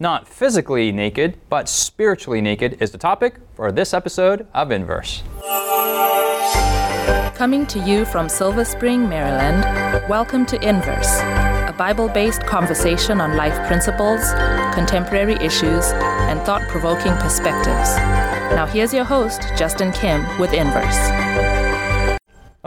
Not physically naked, but spiritually naked is the topic for this episode of Inverse. Coming to you from Silver Spring, Maryland, welcome to Inverse, a Bible based conversation on life principles, contemporary issues, and thought provoking perspectives. Now, here's your host, Justin Kim, with Inverse.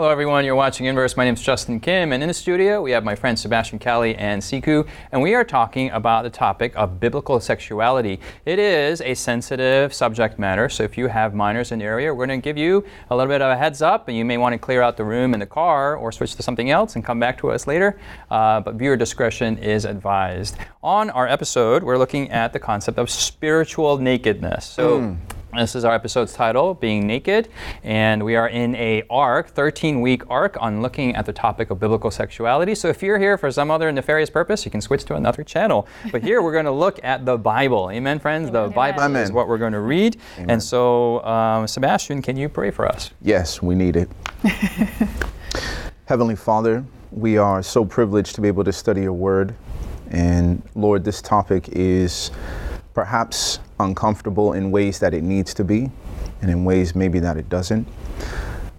Hello, everyone. You're watching Inverse. My name is Justin Kim, and in the studio we have my friends Sebastian Callie and Siku, and we are talking about the topic of biblical sexuality. It is a sensitive subject matter, so if you have minors in the area, we're going to give you a little bit of a heads up, and you may want to clear out the room in the car or switch to something else and come back to us later. Uh, but viewer discretion is advised. On our episode, we're looking at the concept of spiritual nakedness. So. Mm. This is our episode's title, Being Naked, and we are in a arc, 13 week arc on looking at the topic of biblical sexuality. So if you're here for some other nefarious purpose, you can switch to another channel. But here we're going to look at the Bible. Amen, friends? The Bible Amen. is what we're going to read. Amen. And so, um, Sebastian, can you pray for us? Yes, we need it. Heavenly Father, we are so privileged to be able to study your word. And Lord, this topic is perhaps uncomfortable in ways that it needs to be and in ways maybe that it doesn't.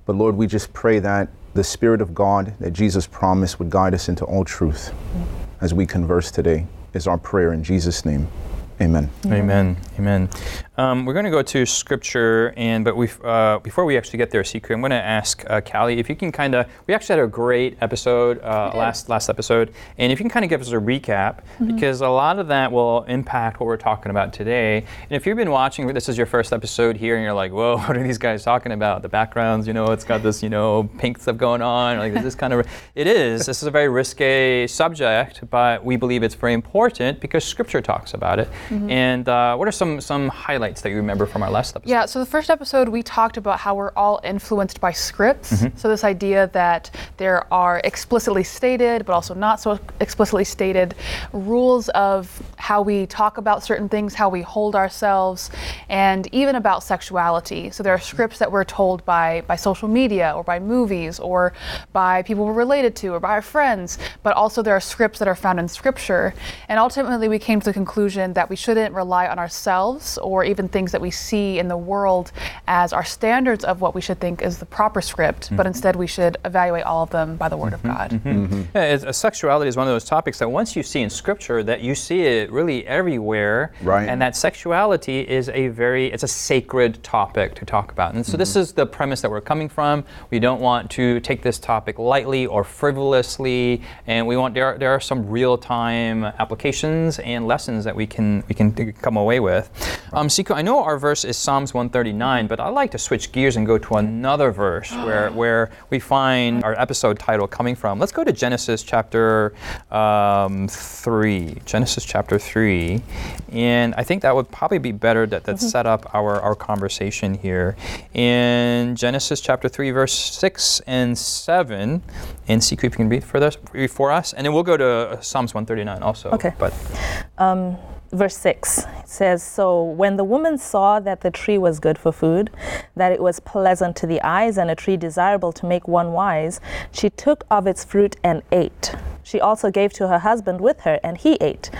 But Lord, we just pray that the Spirit of God that Jesus promised would guide us into all truth as we converse today is our prayer in Jesus' name. Amen. Amen. Amen. Um, we're going to go to scripture, and but we uh, before we actually get there, Secret, I'm going to ask uh, Callie if you can kind of. We actually had a great episode uh, last last episode, and if you can kind of give us a recap mm-hmm. because a lot of that will impact what we're talking about today. And if you've been watching, this is your first episode here, and you're like, "Whoa, what are these guys talking about?" The backgrounds, you know, it's got this, you know, pink stuff going on. Like this kind of. It is. This is a very risque subject, but we believe it's very important because Scripture talks about it. Mm-hmm. And uh, what are some some highlights? highlights that you remember from our last episode? Yeah, so the first episode we talked about how we're all influenced by scripts. Mm-hmm. So this idea that there are explicitly stated, but also not so explicitly stated, rules of how we talk about certain things, how we hold ourselves, and even about sexuality. So there are scripts that we're told by by social media or by movies or by people we're related to or by our friends, but also there are scripts that are found in scripture. And ultimately we came to the conclusion that we shouldn't rely on ourselves or even things that we see in the world as our standards of what we should think is the proper script, mm-hmm. but instead we should evaluate all of them by the Word mm-hmm. of God. Mm-hmm. mm-hmm. Yeah, sexuality is one of those topics that once you see in Scripture, that you see it really everywhere, right. and that sexuality is a very it's a sacred topic to talk about. And so this mm-hmm. is the premise that we're coming from. We don't want to take this topic lightly or frivolously, and we want there are, there are some real time applications and lessons that we can we can come away with. Um, so I know our verse is Psalms 139, but I'd like to switch gears and go to another verse where, where we find our episode title coming from. Let's go to Genesis chapter um, 3. Genesis chapter 3. And I think that would probably be better that, that mm-hmm. set up our, our conversation here. In Genesis chapter 3, verse 6 and 7, and see if you can read for, this, for us. And then we'll go to Psalms 139 also. Okay. But, um, verse 6 says So when the woman saw that the tree was good for food, that it was pleasant to the eyes, and a tree desirable to make one wise, she took of its fruit and ate. She also gave to her husband with her, and he ate.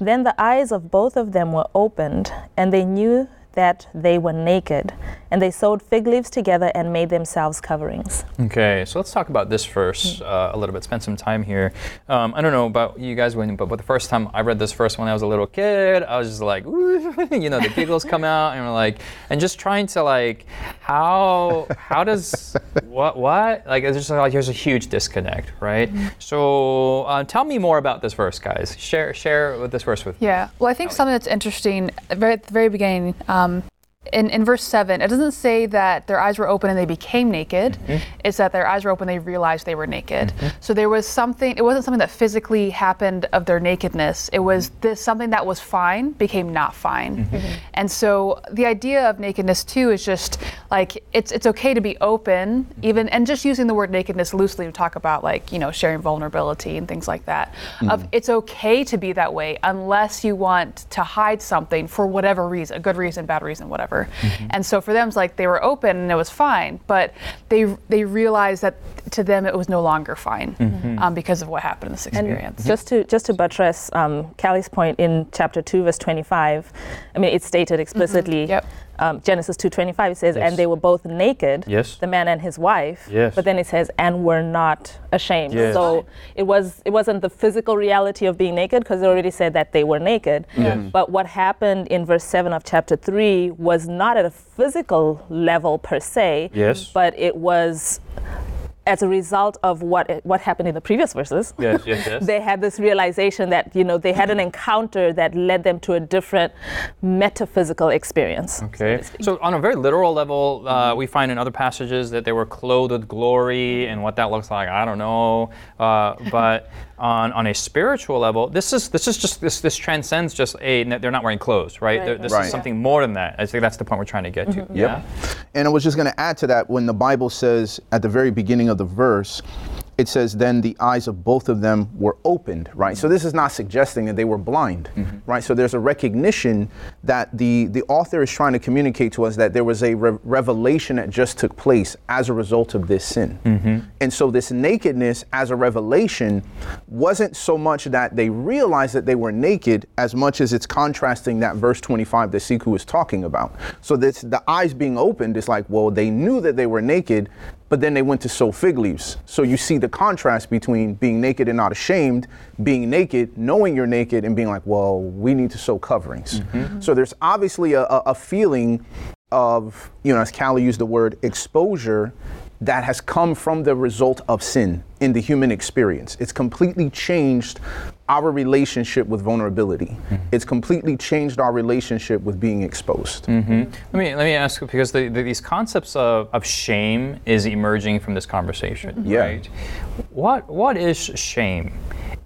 Then the eyes of both of them were opened, and they knew that they were naked, and they sewed fig leaves together and made themselves coverings. Okay, so let's talk about this verse uh, a little bit. Spend some time here. Um, I don't know about you guys, when, but, but the first time I read this verse when I was a little kid, I was just like, you know, the giggles come out, and we're like, and just trying to like, how how does what what like it's just like there's a huge disconnect, right? Mm-hmm. So uh, tell me more about this verse, guys. Share share this verse with. Yeah, well, I think something that's interesting at the very beginning. Um, um, in, in verse 7, it doesn't say that their eyes were open and they became naked. Mm-hmm. It's that their eyes were open, they realized they were naked. Mm-hmm. So there was something, it wasn't something that physically happened of their nakedness. It was this something that was fine became not fine. Mm-hmm. mm-hmm. And so the idea of nakedness too is just like it's it's okay to be open, mm-hmm. even and just using the word nakedness loosely to talk about like, you know, sharing vulnerability and things like that. Of mm-hmm. it's okay to be that way unless you want to hide something for whatever reason, a good reason, bad reason, whatever. Mm-hmm. And so for them, it's like they were open and it was fine, but they they realized that to them it was no longer fine Mm-hmm. um, because of what happened in this experience. Just to just to buttress um, Callie's point in chapter two, verse twenty-five, I mean it's stated explicitly. Yep. Um, Genesis two twenty-five it says, Yes. and they were both naked. Yes. The man and his wife. Yes. But then it says, and were not ashamed. Yes. So it was it wasn't the physical reality of being naked because it already said that they were naked. Yes. But what happened in verse seven of chapter three was not at a physical level per se. Yes. But it was as a result of what what happened in the previous verses Yes, yes, yes. they had this realization that you know they had an encounter that led them to a different metaphysical experience. Okay. So, on a very literal level, uh, we find in other passages that they were clothed with glory, and what that looks like, I don't know. Uh, but on, on a spiritual level, this is this is just this this transcends just a they're not wearing clothes, right? Right. This Right. is something more than that. I think that's the point we're trying to get to. Mm-hmm. Yeah. And I was just going to add to that when the Bible says at the very beginning of the verse, it says, then the eyes of both of them were opened, right? So mm-hmm. this is not suggesting that they were blind, mm-hmm. right? So there's a recognition that the, the author is trying to communicate to us that there was a re- revelation that just took place as a result of this sin. Mm-hmm. And so this nakedness as a revelation wasn't so much that they realized that they were naked as much as it's contrasting that verse 25 that Siku was talking about. So this the eyes being opened is like, well, they knew that they were naked, but then they went to sew fig leaves. So you see the contrast between being naked and not ashamed, being naked, knowing you're naked, and being like, well, we need to sew coverings. Mm-hmm. Mm-hmm. So there's obviously a, a, a feeling of, you know, as Callie used the word, exposure that has come from the result of sin in the human experience. It's completely changed our relationship with vulnerability. Mm-hmm. It's completely changed our relationship with being exposed. Mm-hmm. Let me let me ask because the, the, these concepts of, of shame is emerging from this conversation, Yeah. right? What what is shame?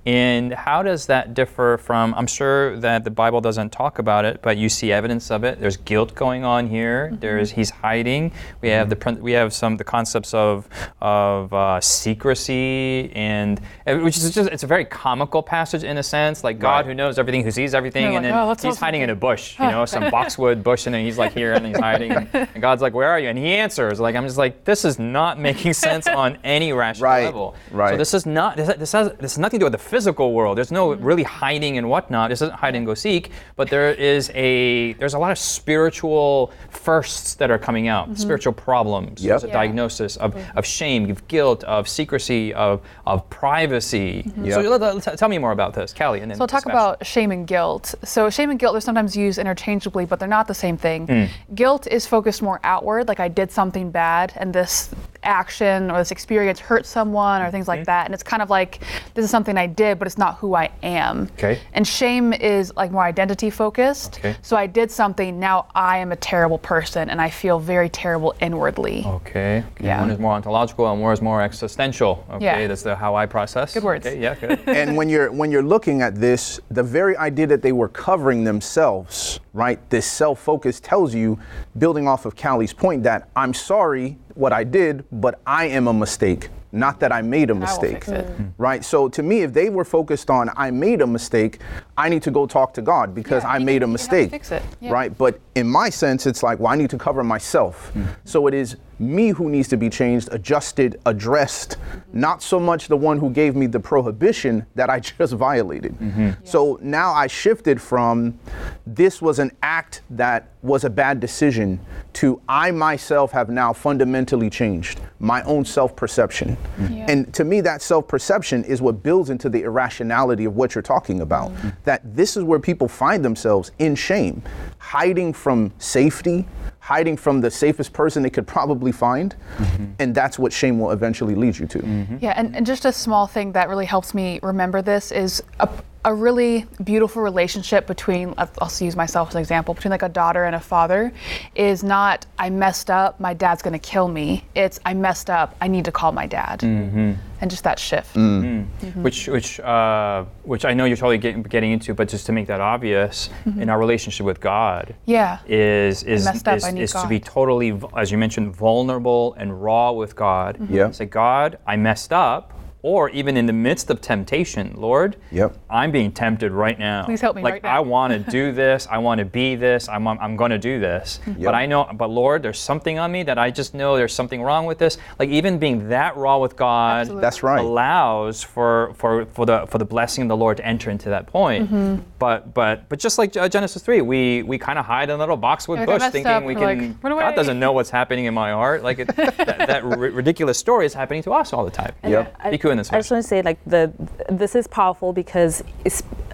And how does that differ from? I'm sure that the Bible doesn't talk about it, but you see evidence of it. There's guilt going on here. There's he's hiding. We have the prin- we have some the concepts of of uh, secrecy and which is just it's a very comical passage in a sense, like God Right. who knows everything, who sees everything, You're and like, then "Oh, he's hiding in a bush, you know, some boxwood bush, and then he's like here and he's hiding, and God's like, "Where are you?" And he answers, like, I'm just like, this is not making sense on any rational Right, level. So right. this is not this, this has this has nothing to do with the physical world. There's no mm-hmm. really hiding and whatnot. This isn't hide and go seek, but there is a there's a lot of spiritual firsts that are coming out, mm-hmm. spiritual problems. Yep. There's a Yeah. diagnosis of, of shame, of guilt, of secrecy, of of privacy. Mm-hmm. Yep. So let- let- tell me more about this, Callie, and then So I'll talk Sebastian. about shame and guilt. So shame and guilt are sometimes used interchangeably, but they're not the same thing. Hmm. Guilt is focused more outward, like I did something bad and this action or this experience hurt someone or things like that. And it's kind of like this is something I did, but it's not who I am. Okay. And shame is like more identity focused. Okay. So I did something, now I am a terrible person and I feel very terrible inwardly. Okay. okay. Yeah. One is more ontological and one is more existential. Okay. Yeah. That's the, how I process. Good words. Okay, yeah, good. and when you're when you're looking at this, the very idea that they were covering themselves, right? This self-focus tells you, building off of Callie's point, that I'm sorry what I did, but I am a mistake. Not that I made a mistake. fix. Mm. Right? So to me, if they were focused on I made a mistake, I need to go talk to God because Yeah, I you made a can- you mistake. fix it. Yeah. Right? But in my sense, it's like, well, I need to cover myself. Mm. So it is me who needs to be changed, adjusted, addressed, not so much the one who gave me the prohibition that I just violated. Mm-hmm. So now I shifted from this was an act that was a bad decision to I myself have now fundamentally changed my own self perception. Yeah. And to me, that self perception is what builds into the irrationality of what you're talking about. Mm-hmm. That this is where people find themselves in shame, hiding from safety, hiding from the safest person they could probably find. Mm-hmm. And that's what shame will eventually lead you to. Mm-hmm. Yeah, and, and just a small thing that really helps me remember this is a, a really beautiful relationship between, I'll I'll use myself as an example, between like a daughter and a father is not, I messed up, my dad's gonna kill me. It's, I messed up, I need to call my dad. Mm-hmm. And just that shift. Mm. Mm-hmm. Mm-hmm. which which uh, which I know you're totally getting, getting into, but just to make that obvious, in our relationship with God, Yeah. is is messed up, is, I need is to be totally, as you mentioned, vulnerable and raw with God. Yeah. Say, God, I messed up. Or even in the midst of temptation, Lord, Yep. I'm being tempted right now. Please help me like, right now. I want to do this. I want to be this. I'm, I'm going to do this. But I know, but Lord, there's something on me that I just know there's something wrong with this. Like even being that raw with God Absolutely. That's right. allows for, for, for the for the blessing of the Lord to enter into that point. Mm-hmm. But but but just like uh, Genesis three, we we kind of hide in a little boxwood Like, bush, thinking up. we We're can. like, God doesn't know what's happening in my heart. Like it, that, that ri- ridiculous story is happening to us all the time. Yep. I, Be in this I just want to say, like, the this is powerful because,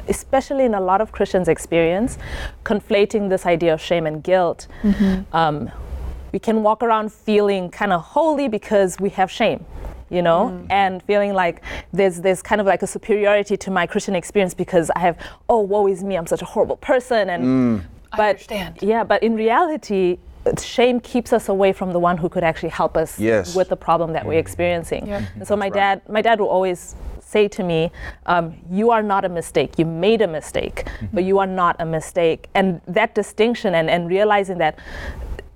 especially in a lot of Christians' experience, conflating this idea of shame and guilt, mm-hmm. um, we can walk around feeling kind of holy because we have shame. You know, mm. and feeling like there's there's kind of like a superiority to my Christian experience because I have oh woe is me I'm such a horrible person and mm. but understand. yeah but in reality shame keeps us away from the one who could actually help us Yes. with the problem that we're experiencing. Yep. And so my dad, my dad will always say to me, um, "You are not a mistake. You made a mistake, but you are not a mistake." And that distinction and, and realizing that.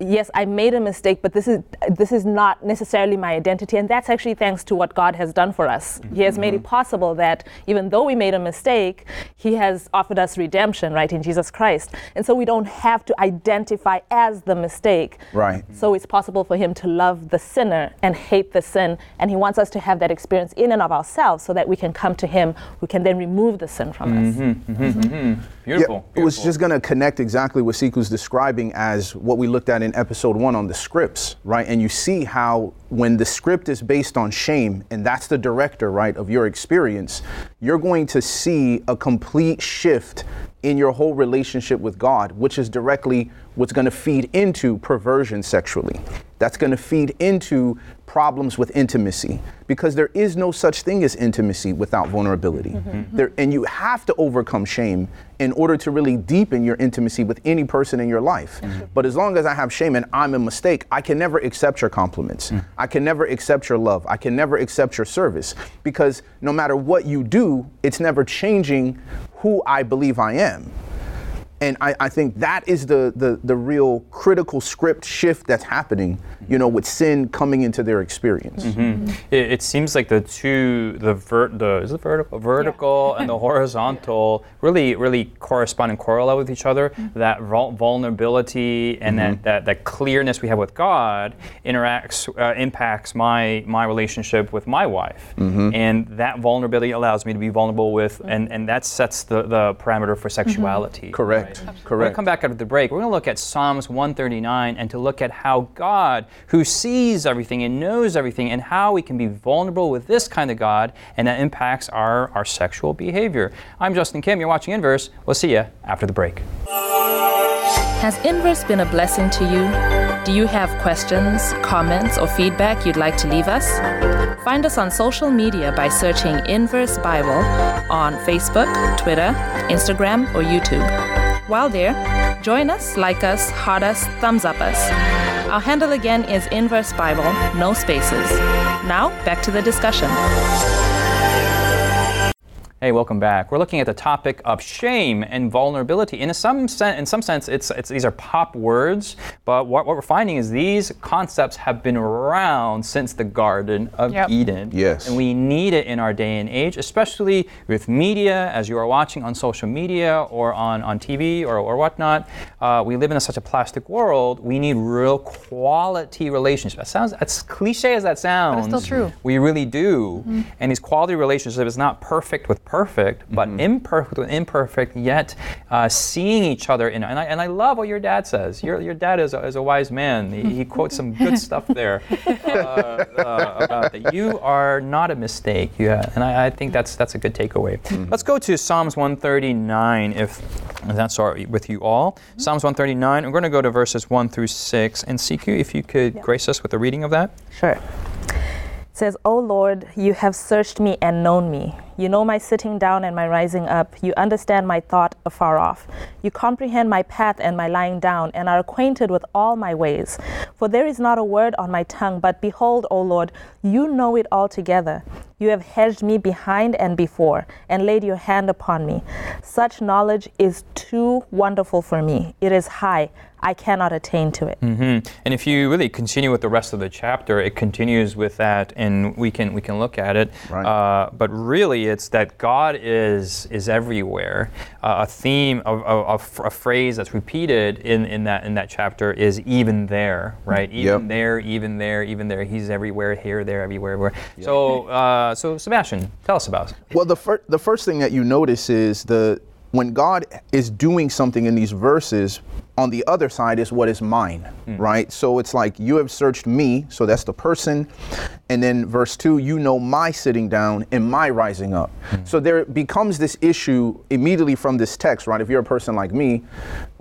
Yes, I made a mistake, but this is this is not necessarily my identity, and that's actually thanks to what God has done for us. He has made it possible that even though we made a mistake, He has offered us redemption, right, in Jesus Christ, and so we don't have to identify as the mistake. Right. So it's possible for him to love the sinner and hate the sin. And he wants us to have that experience in and of ourselves so that we can come to him who can then remove the sin from us. Mm-hmm, mm-hmm, mm-hmm. Beautiful. Yeah, it was just going to connect exactly what Siku's describing as what we looked at in episode one on the scripts, right? And you see how when the script is based on shame, and that's the director, right, of your experience, you're going to see a complete shift in your whole relationship with God, which is directly what's going to feed into perversion sexually. That's going to feed into problems with intimacy because there is no such thing as intimacy without vulnerability. Mm-hmm. Mm-hmm. There, and you have to overcome shame in order to really deepen your intimacy with any person in your life. Mm-hmm. But as long as I have shame and I'm a mistake, I can never accept your compliments. Mm. I can never accept your love. I can never accept your service because no matter what you do, it's never changing who I believe I am. And I, I think that is the, the the real critical script shift that's happening, you know, with sin coming into their experience. Mm-hmm. It, it seems like the two, the ver, the is it vertical, vertical and the horizontal, really, really correspond and correlate with each other. Mm-hmm. That vul- vulnerability and that, mm-hmm. that that clearness we have with God interacts, uh, impacts my my relationship with my wife, and that vulnerability allows me to be vulnerable with, and and that sets the the parameter for sexuality. Correct. right? We're going to Correct. come back after the break. We're going to look at Psalms 139 and to look at how God, who sees everything and knows everything, and how we can be vulnerable with this kind of God, and that impacts our, our sexual behavior. I'm Justin Kim. You're watching Inverse. We'll see you after the break. Has Inverse been a blessing to you? Do you have questions, comments, or feedback you'd like to leave us? Find us on social media by searching Inverse Bible on Facebook, Twitter, Instagram, or YouTube. While there, join us, like us, heart us, thumbs up us. Our handle again is Inverse Bible, no spaces. Now, back to the discussion. Hey, welcome back. We're looking at the topic of shame and vulnerability. In some sen- in some sense, it's, it's these are pop words, but what, what we're finding is these concepts have been around since the Garden of Yep. Eden. Yes. And we need it in our day and age, especially with media, as you are watching on social media or on, on TV or, or whatnot. Uh, we live in a, such a plastic world. We need real quality relationships. That sounds as cliche as that sounds. it's still true. We really do. And these quality relationships is not perfect with perfect, but imperfect with imperfect, yet uh, seeing each other. In, and, I, and I love what your dad says. Your, your dad is a, is a wise man. He, he quotes some good stuff there uh, uh, about that. You are not a mistake. Yeah, and I, I think that's, that's a good takeaway. Let's go to Psalms 139, if if that's all right with you all. Psalms 139, we're going to go to verses 1 through 6. And Siku, if you could grace us with a reading of that. Sure. It says, O Lord, you have searched me and known me. You know my sitting down and my rising up. You understand my thought afar off. You comprehend my path and my lying down, and are acquainted with all my ways. For there is not a word on my tongue, but behold, O Lord, you know it altogether. You have hedged me behind and before, and laid your hand upon me. Such knowledge is too wonderful for me. It is high. I cannot attain to it. Mm-hmm. And if you really continue with the rest of the chapter, it continues with that, and we can we can look at it. Right. Uh, but really, it's that God is is everywhere. Uh, a theme, of, of, of a phrase that's repeated in, in that in that chapter is even there, right? Even Yep. there, even there, even there. He's everywhere, here, there, everywhere, everywhere. So, uh, so Sebastian, tell us about it. Well, the, fir- the first thing that you notice is the when God is doing something in these verses, on the other side is what is mine, hmm. right? So it's like you have searched me, so that's the person, and then verse two, you know my sitting down and my rising up. Hmm. So there becomes this issue immediately from this text, right? If you're a person like me,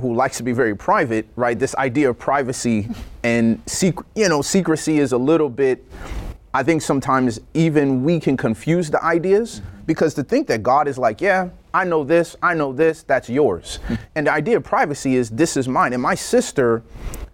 who likes to be very private, right? This idea of privacy and sec- you know secrecy is a little bit. I think sometimes even we can confuse the ideas because to think that God is like, yeah, I know this, I know this, that's yours. Hmm. and the idea of privacy is this is mine. And my sister,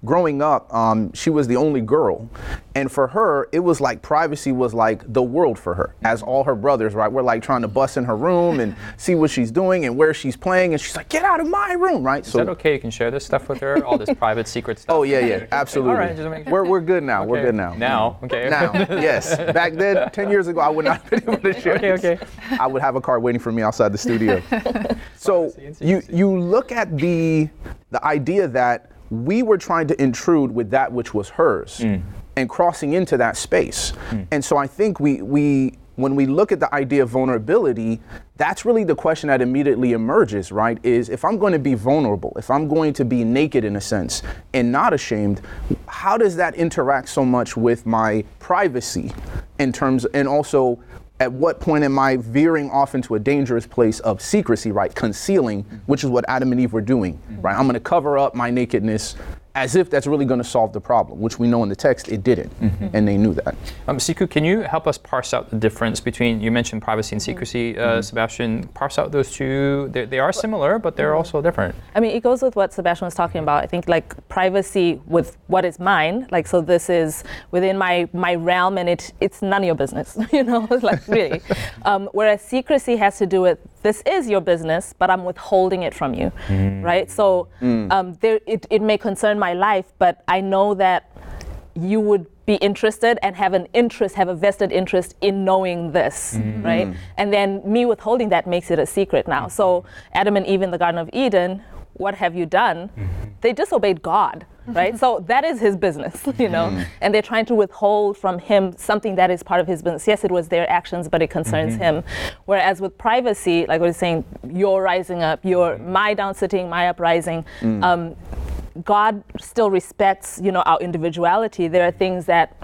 growing up, um, she was the only girl. And for her, it was like privacy was like the world for her, as all her brothers, right? We're like trying to bust in her room and see what she's doing and where she's playing. And she's like, get out of my room, right? Is that okay? You can share this stuff with her, all this private secret stuff. Oh, yeah, yeah, absolutely. All right, just make we're, we're good now. We're good now. Now, okay. Now, yes. Back then, 10 years ago, I would not have been able to share Okay, this. okay. I would have a car waiting for me outside the studio. so you you look at the the idea that we were trying to intrude with that which was hers mm. and crossing into that space. Mm. And so I think we we when we look at the idea of vulnerability, that's really the question that immediately emerges, right? Is if I'm going to be vulnerable, if I'm going to be naked in a sense and not ashamed, how does that interact so much with my privacy in terms and also at what point am I veering off into a dangerous place of secrecy, right? Concealing, which is what Adam and Eve were doing, right? I'm to cover up my nakedness as if that's really going to solve the problem, which we know in the text it didn't, and they knew that. Um, Siku, can you help us parse out the difference between, you mentioned privacy and secrecy, uh, Sebastian, parse out those two. They, they are similar, but they're also different. I mean, it goes with what Sebastian was talking about. I think like privacy with what is mine. Like, so this is within my my realm, and it it's none of your business. You know, like really. um, whereas secrecy has to do with this is your business, but I'm withholding it from you, right? So um, there, it it may concern my life, but I know that you would be interested and have an interest, have a vested interest in knowing this, mm-hmm. right? Mm. And then me withholding that makes it a secret now. So Adam and Eve in the Garden of Eden, what have you done? Mm-hmm. They disobeyed God, right? so that is his business, you know? Mm-hmm. And they're trying to withhold from him something that is part of his business. Yes, it was their actions, but it concerns him. Whereas with privacy, like I was saying, you're rising up, you're my down sitting, my uprising. Mm. Um, God still respects, you know, our individuality. There are things that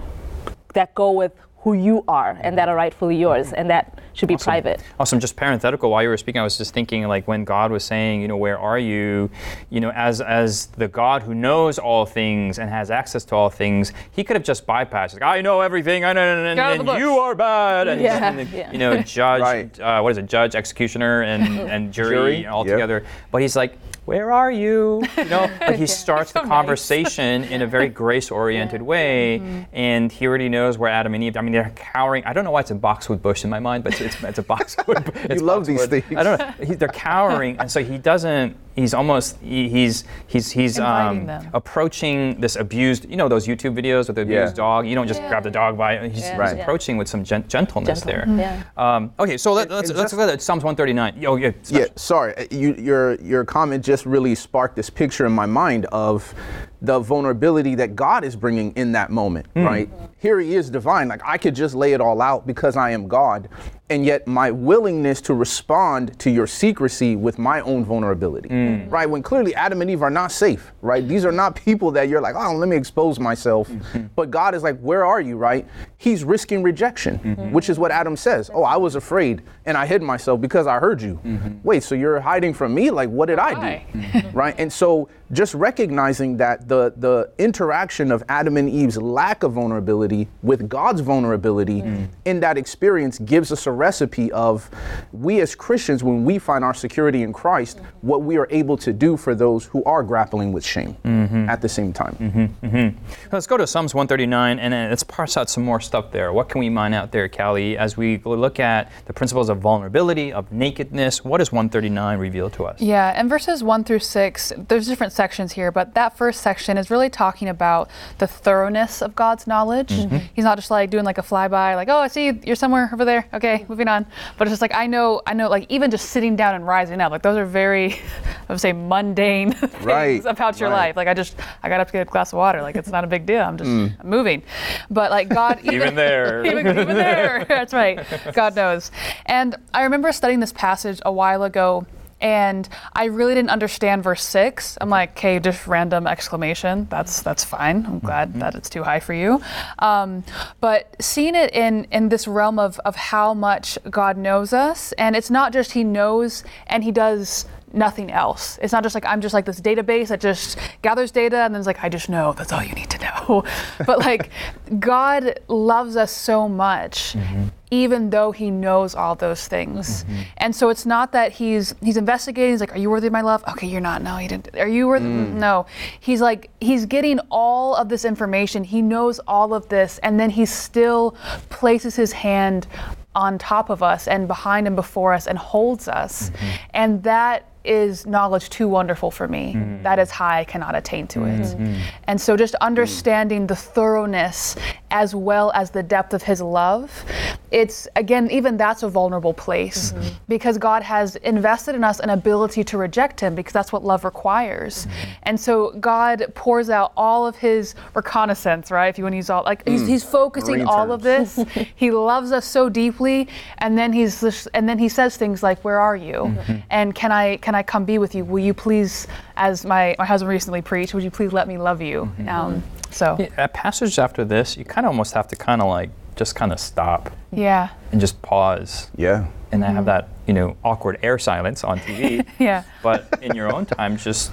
that go with who you are and that are rightfully yours and that should be private. Awesome. Just parenthetical. While you were speaking, I was just thinking, like when God was saying, you know, where are you? You know, as as the God who knows all things and has access to all things, He could have just bypassed. Like, I know everything. I know, and, Get and you are bad. And, Yeah, and then, yeah. you know, judge. Right. uh, what is it? Judge, executioner, and and jury, Jury, all yep. together. But He's like. Where are you? You know, but he starts the so nice. conversation in a very grace-oriented way, Mm-hmm. and he already knows where Adam and Eve. I mean, they're cowering. I don't know why it's a boxwood bush in my mind, but it's, it's, a boxwood. it's love these things. I don't know. He, they're cowering, and so he doesn't. He's almost. He, he's he's he's um, approaching this abused. You know those YouTube videos with the Yeah. abused dog. You don't just grab the dog by. He's, Yeah. he's Right. approaching with some gent- gentleness Gentle. there. Yeah. Um, okay, so let, let's and let's just- look at Psalms 139. Oh yeah. Yeah, sorry. uh, You, your your comment just really sparked this picture in my mind of the vulnerability that God is bringing in that moment, right? Here He is divine. Like I could just lay it all out because I am God, and yet my willingness to respond to your secrecy with my own vulnerability, Mm. right? When clearly Adam and Eve are not safe, right? These are not people that you're like, oh, let me expose myself. Mm-hmm. But God is like, where are you, right? He's risking rejection, mm-hmm. which is what Adam says. Oh, I was afraid and I hid myself because I heard you. Mm-hmm. Wait, so you're hiding from me? Like, what did I do? Why? right? And so just recognizing that the the interaction of Adam and Eve's lack of vulnerability with God's vulnerability mm. in that experience gives us a recipe of we as Christians when we find our security in Christ what we are able to do for those who are grappling with shame mm-hmm. at the same time. Mm-hmm. Mm-hmm. Let's go to Psalms 139 and uh, let's parse out some more stuff there. What can we mine out there, Callie, as we look at the principles of vulnerability, of nakedness? What does 139 reveal to us? Yeah, and verses one through six, there's different sections here, but that first section is really talking about the thoroughness of God's knowledge. He's not just like doing like a flyby, like, oh, I see you're somewhere over there. Okay, moving on. But it's just like I know, I know, like even just sitting down and rising up, like those are very, I would say, mundane things Right, about your right. life. Like I just, I got up to get a glass of water. Like it's not a big deal. I'm just I'm moving. But like God, Even there. even, even there. That's right. God knows. And I remember studying this passage a while ago. And I really didn't understand verse six. I'm like, okay, just random exclamation. That's that's fine. I'm glad that it's too high for you. Um, but seeing it in in this realm of of how much God knows us, and it's not just He knows and He does nothing else. It's not just like I'm just like this database that just gathers data and then it's like I just know that's all you need to know. but like God loves us so much mm-hmm. even though he knows all those things. Mm-hmm. And so it's not that he's he's investigating, he's like, Are you worthy of my love? Okay, you're not. No, he didn't. Are you worthy? Mm. No. He's like, he's getting all of this information. He knows all of this, and then he still places his hand on top of us and behind and before us and holds us. Mm-hmm. And that is knowledge too wonderful for me. Mm. That is high, I cannot attain to it. Mm. Mm. And so just understanding the thoroughness as well as the depth of his love, it's again, even that's a vulnerable place mm-hmm. because God has invested in us an ability to reject him because that's what love requires. Mm-hmm. And so God pours out all of his reconnaissance, right? If you want to use all, like he's, mm. he's focusing Marine all of this. he loves us so deeply, and then he's just, and then he says things like, "Where are you? Mm-hmm. And can I can I come be with you? Will you please, as my my husband recently preached, would you please let me love you?" Um, so Yeah, At passages after this, you kind of almost have to kind of like just kind of stop yeah, and just pause Yeah. and then have mm-hmm. that you know awkward air silence on TV. yeah, but in your own time, just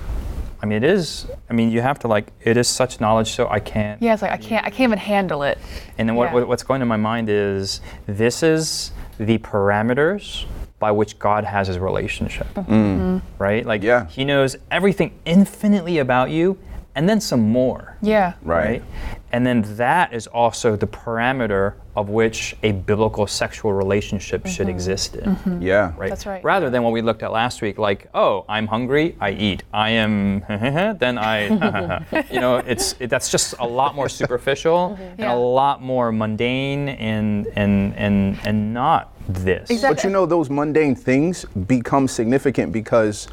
I mean, it is. I mean, you have to like. It is such knowledge, so I can't. yeah. It's like I can't I can't even handle it. And then what, Yeah. what, what's going to my mind is this is the parameters by which God has his relationship. Mm-hmm. Mm. Right? Like Yeah. he knows everything infinitely about you and then some more. Yeah, Right. And then that is also the parameter of which a biblical sexual relationship should mm-hmm. exist in. Mm-hmm. Yeah. Right? That's right. Rather than what we looked at last week, like, oh, I'm hungry, I eat. I am, then I, you know, it's it, that's just a lot more superficial mm-hmm. and Yeah. a lot more mundane and and and and not this. Exactly. But you know, those mundane things become significant because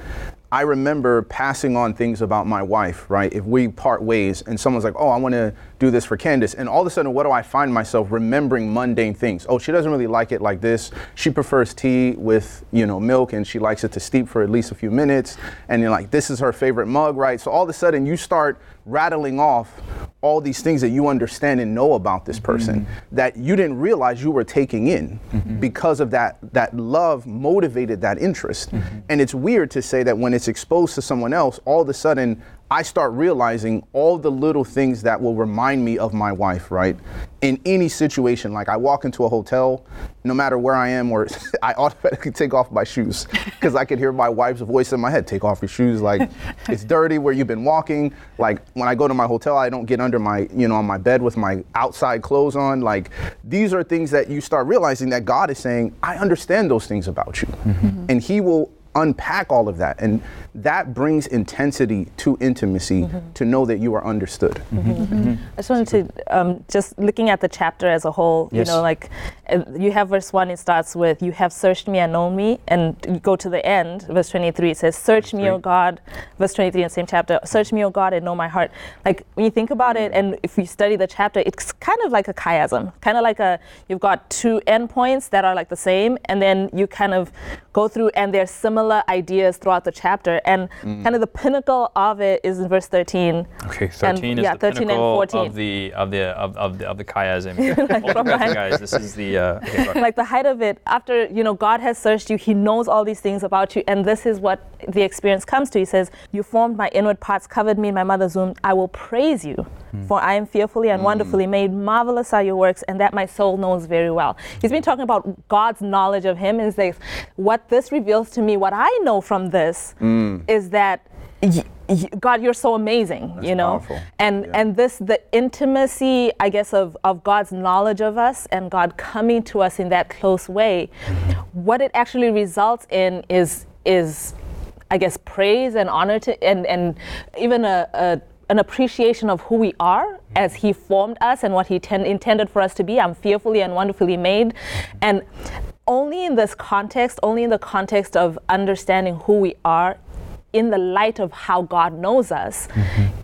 I remember passing on things about my wife, right? If we part ways and someone's like, oh, I want to do this for Candace. And all of a sudden, what do I find myself remembering mundane things? Oh, she doesn't really like it like this. She prefers tea with, you know, milk and she likes it to steep for at least a few minutes. And you're like, this is her favorite mug, right? So all of a sudden, you start rattling off all these things that you understand and know about this mm-hmm. person that you didn't realize you were taking in mm-hmm. because of that that love motivated that interest. Mm-hmm. And it's weird to say that when it's exposed to someone else all of a sudden I start realizing all the little things that will remind me of my wife, right? In any situation, like I walk into a hotel, no matter where I am, or I automatically take off my shoes because I could hear my wife's voice in my head. Take off your shoes, like it's dirty where you've been walking. Like when I go to my hotel, I don't get under my, you know, on my bed with my outside clothes on. Like these are things that you start realizing that God is saying, I understand those things about you, mm-hmm. and He will unpack all of that. And that brings intensity to intimacy mm-hmm. to know that you are understood. Mm-hmm. Mm-hmm. I just wanted to um, just looking at the chapter as a whole. Yes. You know, like Uh, you have verse one. It starts with "You have searched me and known me," and you go to the end, verse twenty-three. It says, "Search me, O God." Verse twenty-three in the same chapter. "Search me, O God, and know my heart." Like when you think about it, and if you study the chapter, it's kind of like a chiasm, kind of like a you've got two endpoints that are like the same, and then you kind of go through, and there's similar ideas throughout the chapter, and mm. kind of the pinnacle of it is in verse thirteen. Okay, 13 is yeah, the 13 and pinnacle 14. of the of the of, of the of the chiasm. Breath, right. guys. This is the Yeah. Okay, like the height of it after you know god has searched you he knows all these things about you and this is what the experience comes to. He says you formed my inward parts covered me in my mother's womb. I will praise you hmm. for i am fearfully and hmm. wonderfully made. Marvelous are your works and that my soul knows very well. He's been talking about god's knowledge of him and says what this reveals to me what i know from this hmm. is that y- y- God, you're so amazing, you know, powerful. and Yeah. and this the intimacy, I guess, of of God's knowledge of us and God coming to us in that close way. Mm-hmm. What it actually results in is is, I guess, praise and honor to and and even a. a an appreciation of who we are mm-hmm. as he formed us and what he ten- intended for us to be. I'm fearfully and wonderfully made. Mm-hmm. And only in this context, only in the context of understanding who we are in the light of how God knows us,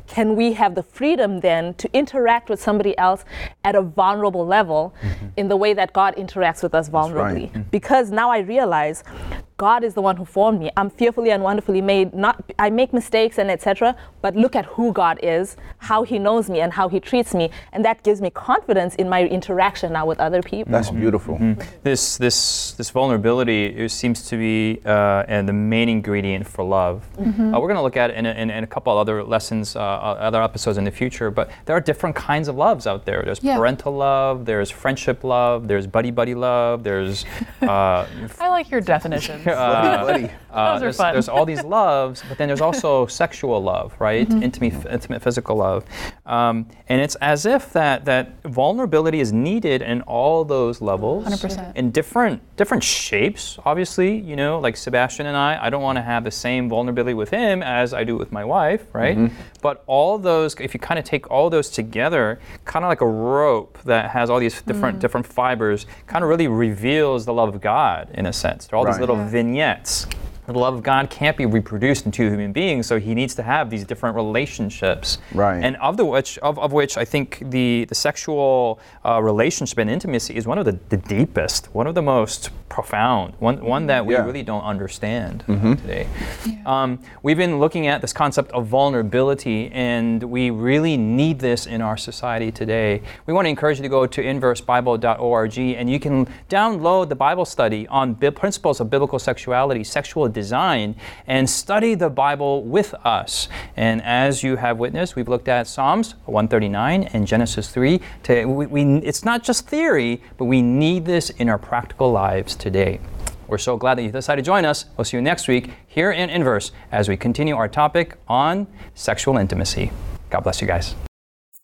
can we have the freedom then to interact with somebody else at a vulnerable level in the way that God interacts with us vulnerably? Because now I realize God is the one who formed me. I'm fearfully and wonderfully made. Not I make mistakes and etc. But look at who God is, how He knows me, and how He treats me, and that gives me confidence in my interaction now with other people. That's beautiful. this this this vulnerability it seems to be uh, and the main ingredient for love. Uh, we're going to look at it in a, in, in a couple other lessons, uh, uh, other episodes in the future. But there are different kinds of loves out there. There's Yeah. parental love. There's friendship love. There's buddy buddy love. There's uh, I like your definition. uh, Buddy. uh, are there's, fun. there's all these loves, but then there's also sexual love, right? Mm-hmm. Intimate, intimate physical love, um, and it's as if that that vulnerability is needed in all those levels, 100%. in different different shapes. Obviously, you know, like Sebastian and I, I don't want to have the same vulnerability with him as I do with my wife, right? But all those, if you kind of take all those together, kind of like a rope that has all these different different fibers, kind of really reveals the love of God in a sense. There are all these little Yeah. vignettes. The love of God can't be reproduced in two human beings, so he needs to have these different relationships. Right. And of the which of, of which I think the the sexual uh, relationship and intimacy is one of the, the deepest, one of the most profound, one one that we Yeah. really don't understand uh, today. Um, we've been looking at this concept of vulnerability, and we really need this in our society today. We want to encourage you to go to inversebible.org, and you can download the Bible study on bi- principles of biblical sexuality, sexual design, and study the Bible with us. And as you have witnessed, we've looked at Psalms 139 and Genesis 3. To, we, we, it's not just theory, but we need this in our practical lives today. We're so glad that you decided to join us. We'll see you next week here in Inverse as we continue our topic on sexual intimacy. God bless you guys.